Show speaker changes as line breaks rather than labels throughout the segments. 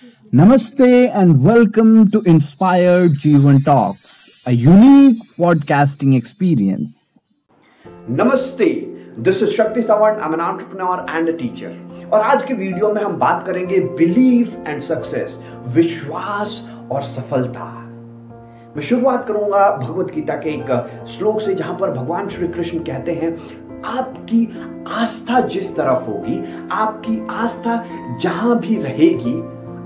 Namaste and welcome to Inspired Jeevan Talks, a unique podcasting experience.
नमस्ते this is Shakti Sawant I am an entrepreneur and a teacher और आज के video में हम बात करेंगे बिलीफ एंड सक्सेस विश्वास और सफलता मैं शुरुआत करूँगा भगवत गीता के एक श्लोक से जहाँ पर भगवान श्री कृष्ण कहते हैं आपकी आस्था जिस तरफ़ होगी आपकी आस्था जहाँ भी रहेगी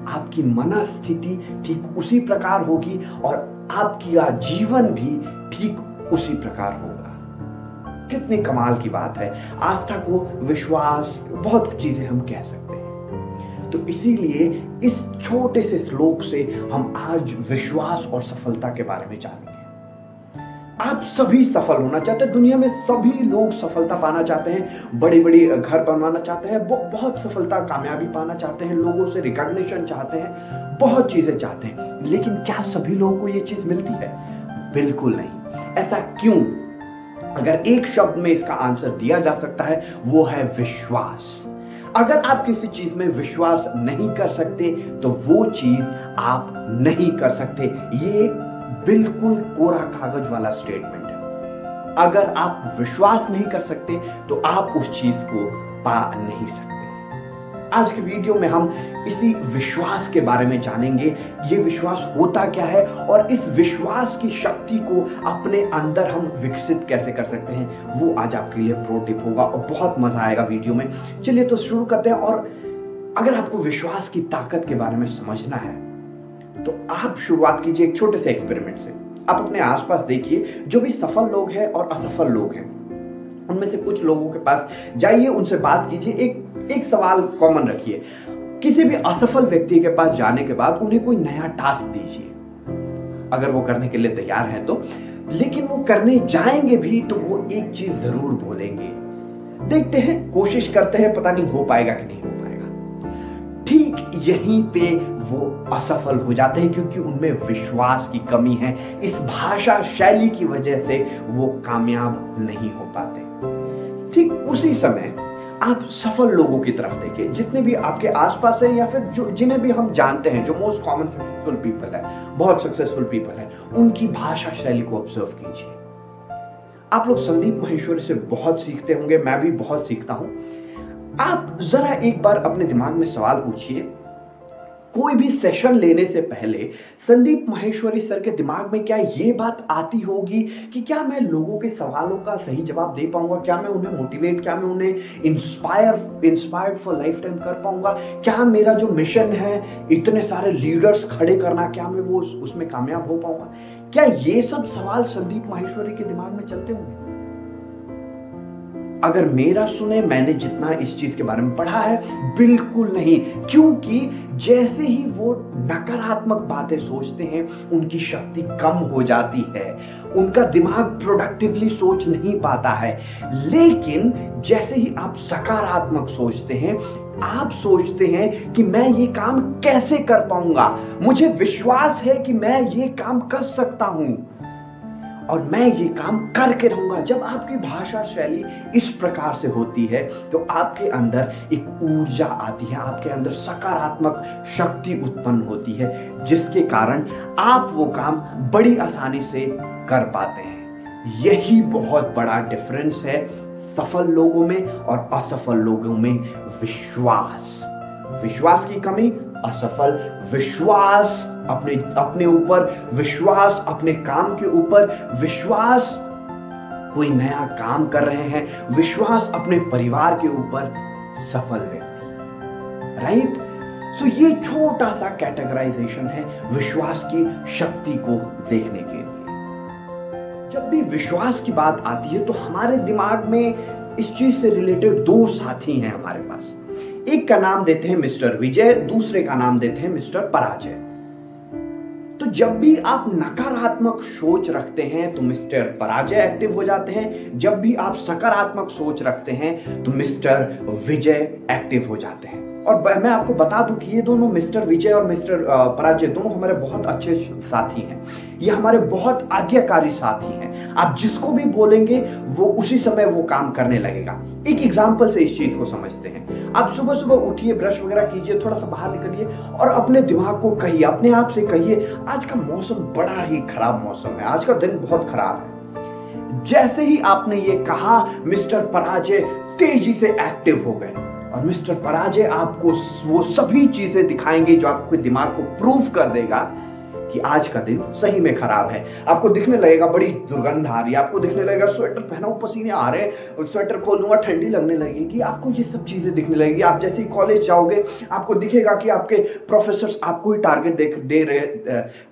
आपकी मनस्थिति ठीक उसी प्रकार होगी और आपकी आजीवन भी ठीक उसी प्रकार होगा। कितने कमाल की बात है। आस्था को विश्वास, बहुत कुछ चीज़ें हम कह सकते हैं। तो इसीलिए इस छोटे से श्लोक से हम आज विश्वास और सफलता के बारे में जानेंगे। आप सभी सफल होना चाहते हैं, दुनिया में सभी लोग सफलता पाना चाहते हैं बड़ी बड़ी घर बनवाना चाहते हैं बहुत सफलता, कामयाबी पाना चाहते हैं, लोगों से रिकॉग्निशन चाहते हैं, बहुत चीज़ें चाहते हैं, लेकिन क्या सभी लोगों को यह चीज़ मिलती है? बिल्कुल नहीं। ऐसा क्यों? अगर एक शब्द में इसका आंसर दिया जा सकता है, वो है विश्वास। अगर आप किसी चीज़ में विश्वास नहीं कर सकते तो वो चीज़ आप नहीं कर सकते। ये बिल्कुल कोरा कागज़ वाला स्टेटमेंट है। अगर आप विश्वास नहीं कर सकते तो आप उस चीज़ को पा नहीं सकते। आज के वीडियो में हम इसी विश्वास के बारे में जानेंगे, ये विश्वास होता क्या है और इस विश्वास की शक्ति को अपने अंदर हम विकसित कैसे कर सकते हैं, वो आज आपके लिए प्रो टिप होगा और बहुत मज़ा आएगा वीडियो में। चलिए तो शुरू करते हैं और अगर आपको विश्वास की ताकत के बारे में समझना है तो आप शुरुआत कीजिए एक छोटे से एक्सपेरिमेंट से। आप अपने आसपास देखिए, जो भी सफल लोग हैं और असफल लोग हैं, उनमें से कुछ लोगों के पास जाइए, उनसे बात कीजिए, एक एक सवाल कॉमन रखिए। किसी भी असफल व्यक्ति के पास जाने के बाद उन्हें कोई नया टास्क दीजिए। अगर वो करने के लिए तैयार है तो। लेकिन वो करने जाएँगे भी तो वो एक चीज़ ज़रूर बोलेंगे। देखते हैं, कोशिश करते हैं, पता नहीं हो पाएगा कि नहीं ठीक यहीं पे वो असफल हो जाते हैं क्योंकि उनमें विश्वास की कमी है। इस भाषा शैली की वजह से वो कामयाब नहीं हो पाते। ठीक उसी समय आप सफल लोगों की तरफ़ देखिए। जितने भी आपके आसपास हैं या फिर जो जिन्हें भी हम जानते हैं, जो मोस्ट कॉमन सक्सेसफुल पीपल है, बहुत सक्सेसफुल पीपल है, उनकी भाषा शैली को ऑब्ज़र्व कीजिए। आप लोग संदीप महेश्वरी से बहुत सीखते होंगे, मैं भी बहुत सीखता हूँ। आप जरा एक बार अपने दिमाग में सवाल पूछिए। कोई भी सेशन लेने से पहले संदीप माहेश्वरी सर के दिमाग में क्या ये बात आती होगी कि क्या मैं लोगों के सवालों का सही जवाब दे पाऊँगा? क्या मैं उन्हें मोटिवेट क्या मैं उन्हें inspire inspired for life time कर पाऊँगा? क्या मेरा जो मिशन है, इतने सारे लीडर्स खड़े करना, क्या मैं वो उसमें कामयाब हो पाऊँगा? क्या ये सब सवाल संदीप माहेश्वरी के दिमाग में चलते होंगे? अगर मेरा सुने, मैंने जितना इस चीज़ के बारे में पढ़ा है, बिल्कुल नहीं। क्योंकि जैसे ही वो नकारात्मक बातें सोचते हैं, उनकी शक्ति कम हो जाती है। उनका दिमाग प्रोडक्टिवली सोच नहीं पाता है। लेकिन जैसे ही आप सकारात्मक सोचते हैं, आप सोचते हैं कि मैं ये काम कैसे कर पाऊँगा? मुझे विश्वास है कि मैं ये काम कर सकता हूँ। और मैं ये काम करके रहूँगा। जब आपकी भाषा शैली इस प्रकार से होती है तो आपके अंदर एक ऊर्जा आती है, आपके अंदर सकारात्मक शक्ति उत्पन्न होती है, जिसके कारण आप वो काम बड़ी आसानी से कर पाते हैं। यही बहुत बड़ा डिफरेंस है सफल लोगों में और असफल लोगों में विश्वास। विश्वास की कमी असफल। विश्वास अपने अपने ऊपर, विश्वास अपने काम के ऊपर, विश्वास कोई नया काम कर रहे हैं, विश्वास अपने परिवार के ऊपर सफल व्यक्ति। राइट सो ये छोटा सा कैटेगराइजेशन है विश्वास की शक्ति को देखने के लिए। जब भी विश्वास की बात आती है तो हमारे दिमाग में इस चीज़ से रिलेटेड दो साथी हैं हमारे पास। एक का नाम देते हैं मिस्टर विजय, दूसरे का नाम देते हैं मिस्टर पराजय। तो जब भी आप नकारात्मक सोच रखते हैं तो मिस्टर पराजय एक्टिव हो जाते हैं। जब भी आप सकारात्मक सोच रखते हैं तो मिस्टर विजय एक्टिव हो जाते हैं। और मैं आपको बता दूँ कि ये दोनों मिस्टर विजय और मिस्टर पराजय दोनों हमारे बहुत अच्छे साथी हैं। ये हमारे बहुत आज्ञाकारी साथी हैं। आप जिसको भी बोलेंगे, वो उसी समय वो काम करने लगेगा। एक एग्ज़ाम्पल से इस चीज़ को समझते हैं। आप सुबह सुबह उठिए ब्रश वगैरह कीजिए, थोड़ा सा बाहर निकलिए और अपने दिमाग को कहिए, अपने आप से कहिए, आज का मौसम बड़ा ही खराब मौसम है, आज का दिन बहुत खराब है। जैसे ही आपने ये कहा, मिस्टर पराजय तेज़ी से एक्टिव हो गए। और मिस्टर पराजय आपको वो सभी चीज़ें दिखाएँगे जो आपके दिमाग को प्रूफ कर देगा। कि आज का दिन सही में खराब है। आपको दिखने लगेगा बड़ी दुर्गंध आ रही है, आपको दिखने लगेगा स्वेटर पहना पसीने आ रहे हैं स्वेटर खोल दूँगा, ठंडी लगने लगेगी। आपको ये सब चीज़ें दिखने लगेगी। आप जैसे ही कॉलेज जाओगे, आपको दिखेगा कि आपके प्रोफेसर आपको ही टारगेट दे रहे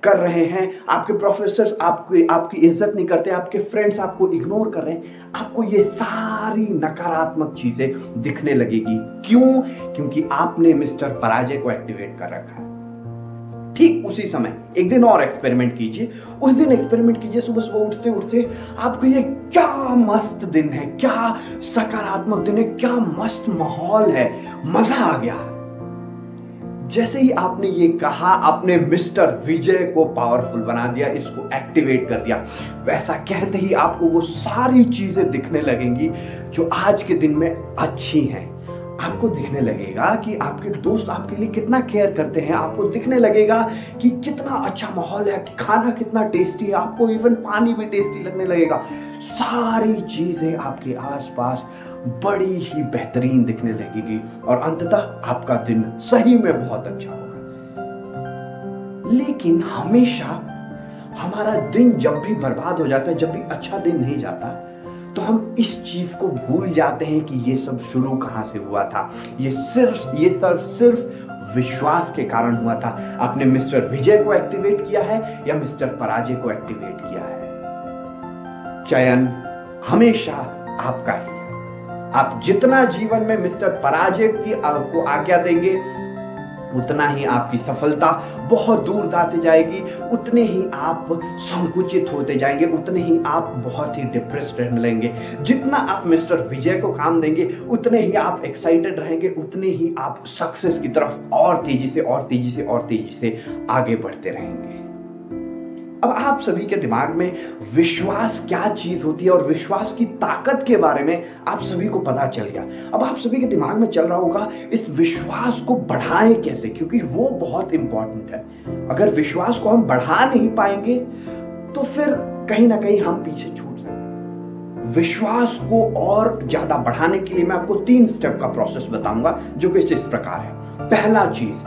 कर रहे हैं। आपके प्रोफेसर आपकी आपकी इज़्ज़त नहीं करते, आपके फ्रेंड्स आपको इग्नोर कर रहे हैं। आपको ये सारी नकारात्मक चीज़ें दिखने लगेगी। क्यों? क्योंकि आपने मिस्टर पराजय को एक्टिवेट कर रखा है। ठीक उसी समय, एक दिन और एक्सपेरिमेंट कीजिए। उस दिन एक्सपेरिमेंट कीजिए, सुबह सुबह उठते उठते आपको ये क्या मस्त दिन है, क्या सकारात्मक दिन है, क्या मस्त माहौल है, मज़ा आ गया। जैसे ही आपने ये कहा, आपने मिस्टर विजय को पावरफुल बना दिया, इसको एक्टिवेट कर दिया, वैसा कहते ही आपको वो सारी चीज़ें दिखने लगेंगी जो आज के दिन में अच्छी हैं। आपको दिखने लगेगा कि आपके दोस्त आपके लिए कितना केयर करते हैं। आपको दिखने लगेगा कि कितना अच्छा माहौल है खाना कितना टेस्टी है, आपको इवन पानी भी टेस्टी लगने लगेगा। सारी चीज़ें आपके आसपास बड़ी ही बेहतरीन दिखने लगेगी और अंततः आपका दिन सही में बहुत अच्छा होगा। लेकिन हमेशा हमारा दिन जब भी बर्बाद हो जाता है, जब भी अच्छा दिन नहीं जाता तो हम इस चीज़ को भूल जाते हैं कि ये सब शुरू कहाँ से हुआ था। ये सिर्फ़, ये सब सिर्फ़ विश्वास के कारण हुआ था। आपने मिस्टर विजय को एक्टिवेट किया है या मिस्टर पराजय को एक्टिवेट किया है? चयन हमेशा आपका ही आप जितना जीवन में मिस्टर पराजय की को आज्ञा देंगे उतना ही आपकी सफलता बहुत दूर जाती जाएगी। उतने ही आप संकुचित होते जाएँगे, उतने ही आप बहुत ही डिप्रेस रहने लेंगे जितना आप मिस्टर विजय को काम देंगे, उतने ही आप एक्साइटेड रहेंगे, उतने ही आप सक्सेस की तरफ़ और तेज़ी से, और तेज़ी से, और तेज़ी से आगे बढ़ते रहेंगे। अब आप सभी के दिमाग में विश्वास क्या चीज़ होती है और विश्वास की ताकत के बारे में आप सभी को पता चल गया। अब आप सभी के दिमाग में चल रहा होगा, इस विश्वास को बढ़ाएँ कैसे? क्योंकि वो बहुत इंपॉर्टेंट है। अगर विश्वास को हम बढ़ा नहीं पाएँगे तो फिर कहीं ना कहीं हम पीछे छूट विश्वास को और ज़्यादा बढ़ाने के लिए मैं आपको तीन स्टेप का प्रोसेस बताऊँगा, जो कि इस प्रकार है। पहला चीज़,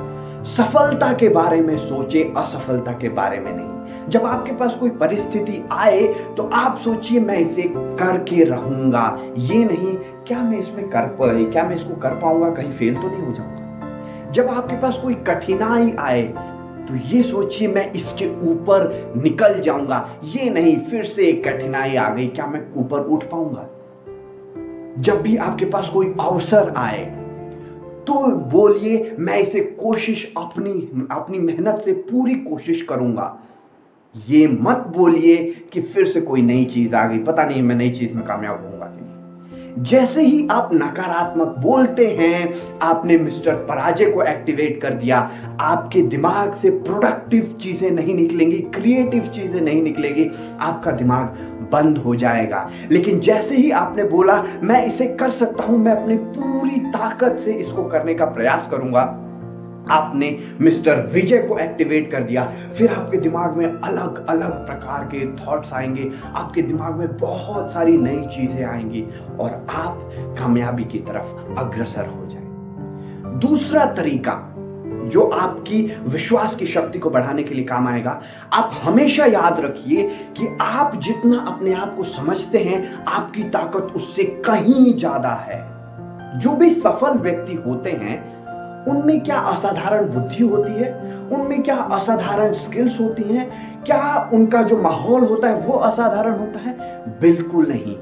सफलता के बारे में सोचे, असफलता के बारे में नहीं। जब आपके पास कोई परिस्थिति आए तो आप सोचिए, मैं इसे करके रहूँगा। ये नहीं, क्या मैं इसमें कर पाए क्या मैं इसको कर पाऊँगा? कहीं फेल तो नहीं हो जाऊँगा। जब आपके पास कोई कठिनाई आए तो ये सोचिए, मैं इसके ऊपर निकल जाऊँगा। ये नहीं, फिर से एक कठिनाई आ गई, क्या मैं ऊपर उठ पाऊँगा? जब भी आपके पास कोई अवसर आए तो बोलिए, मैं इसे कोशिश अपनी अपनी मेहनत से पूरी कोशिश करूँगा। ये मत बोलिए कि फिर से कोई नई चीज़ आ गई। पता नहीं मैं नई चीज़ में कामयाब होऊँगा कि नहीं। जैसे ही आप नकारात्मक बोलते हैं, आपने मिस्टर पराजय को एक्टिवेट कर दिया, आपके दिमाग से प्रोडक्टिव चीज़ें नहीं निकलेंगी, क्रिएटिव चीज़ें नहीं निकलेगी, आपका दिमाग बंद हो जाएगा। लेकिन जैसे ही आपने बोला, मैं इसे कर सकता हूँ, मैं अपनी पूरी ताकत से इसको करने का प्रयास करूँगा। आपने मिस्टर विजय को एक्टिवेट कर दिया। फिर आपके दिमाग में अलग अलग प्रकार के थॉट्स आएँगे। आपके दिमाग में बहुत सारी नई चीज़ें आएँगी और आप कामयाबी की तरफ़ अग्रसर हो जाए। दूसरा तरीका जो आपकी विश्वास की शक्ति को बढ़ाने के लिए काम आएगा, आप हमेशा याद रखिए कि आप जितना अपने आप को समझते हैं, आपकी ताकत उससे कहीं ज़्यादा है। जो भी सफल व्यक्ति होते हैं उनमें क्या असाधारण बुद्धि होती है? उनमें क्या असाधारण स्किल्स होती हैं? क्या उनका जो माहौल होता है, वो असाधारण होता है? बिल्कुल नहीं।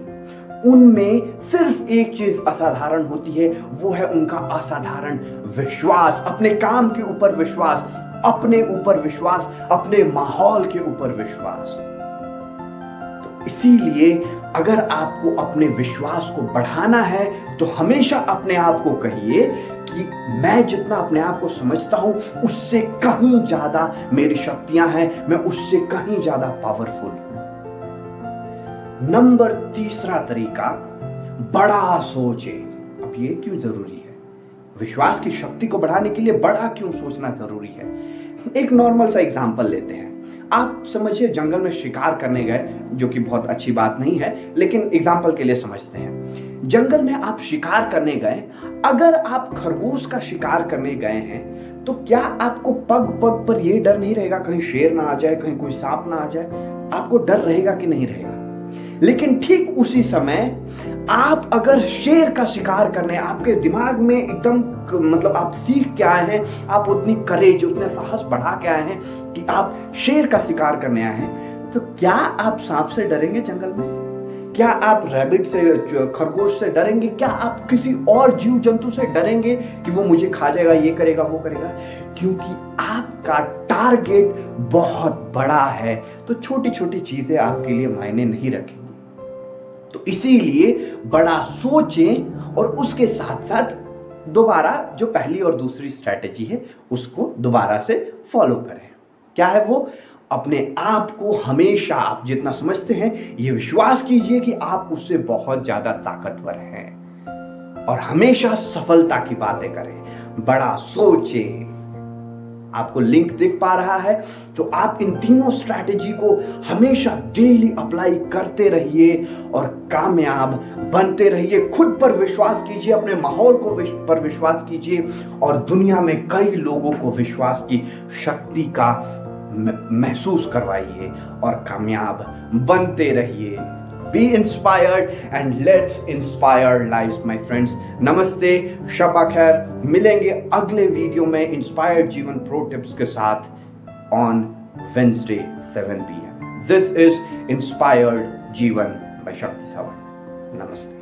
उनमें सिर्फ़ एक चीज़ असाधारण होती है, वो है उनका असाधारण विश्वास। अपने काम के ऊपर विश्वास, अपने ऊपर विश्वास, अपने माहौल के ऊपर विश्वास। तो इसीलिए अगर आपको अपने विश्वास को बढ़ाना है तो हमेशा अपने आप को कहिए कि मैं जितना अपने आप को समझता हूँ, उससे कहीं ज़्यादा मेरी शक्तियाँ हैं, मैं उससे कहीं ज़्यादा पावरफुल हूँ। नंबर तीसरा तरीका, बड़ा सोचे। अब ये क्यों ज़रूरी है? विश्वास की शक्ति को बढ़ाने के लिए बड़ा क्यों सोचना ज़रूरी है? एक नॉर्मल सा एग्ज़ाम्पल लेते हैं। आप समझिए, जंगल में शिकार करने गए, जो कि बहुत अच्छी बात नहीं है, लेकिन एग्ज़ाम्पल के लिए समझते हैं। जंगल में आप शिकार करने गए, अगर आप खरगोश का शिकार करने गए हैं तो क्या आपको पग पग पर यह डर नहीं रहेगा, कहीं शेर ना आ जाए, कहीं कोई सांप ना आ जाए? आपको डर रहेगा कि नहीं रहेगा? लेकिन ठीक उसी समय आप अगर शेर का शिकार करने आपके दिमाग में एकदम मतलब आप सीख के आए हैं, आप उतनी करेज उतने साहस बढ़ा के आए हैं कि आप शेर का शिकार करने आए हैं तो क्या आप सांप से डरेंगे जंगल में? क्या आप रैबिट से खरगोश से डरेंगे? क्या आप किसी और जीव जंतु से डरेंगे कि वो मुझे खा जाएगा, ये करेगा, वो करेगा? क्योंकि आपका टारगेट बहुत बड़ा है तो छोटी छोटी चीज़ें आपके लिए मायने नहीं रखेंगी। तो इसीलिए बड़ा सोचें और उसके साथ साथ दोबारा जो पहली और दूसरी स्ट्रैटेजी है, उसको दोबारा से फॉलो करें। क्या है वो? अपने आप को हमेशा आप जितना समझते हैं, ये विश्वास कीजिए कि आप उससे बहुत ज़्यादा ताकतवर हैं। और हमेशा सफलता की बातें करें। बड़ा सोचें। आपको लिंक दिख पा रहा है तो आप इन तीनों स्ट्रैटेजी को हमेशा डेली अप्लाई करते रहिए और कामयाब बनते रहिए। खुद पर विश्वास कीजिए अपने माहौल को विश, पर विश्वास कीजिए और दुनिया में कई लोगों को विश्वास की शक्ति का महसूस करवाइए और कामयाब बनते रहिए। Be inspired and let's inspire life my friends नमस्ते शबा खैर मिलेंगे अगले वीडियो में इंस्पायर्ड जीवन प्रो टिप्स के साथ on Wednesday seven p m this is inspired जीवन बाई शक्ति सावन नमस्ते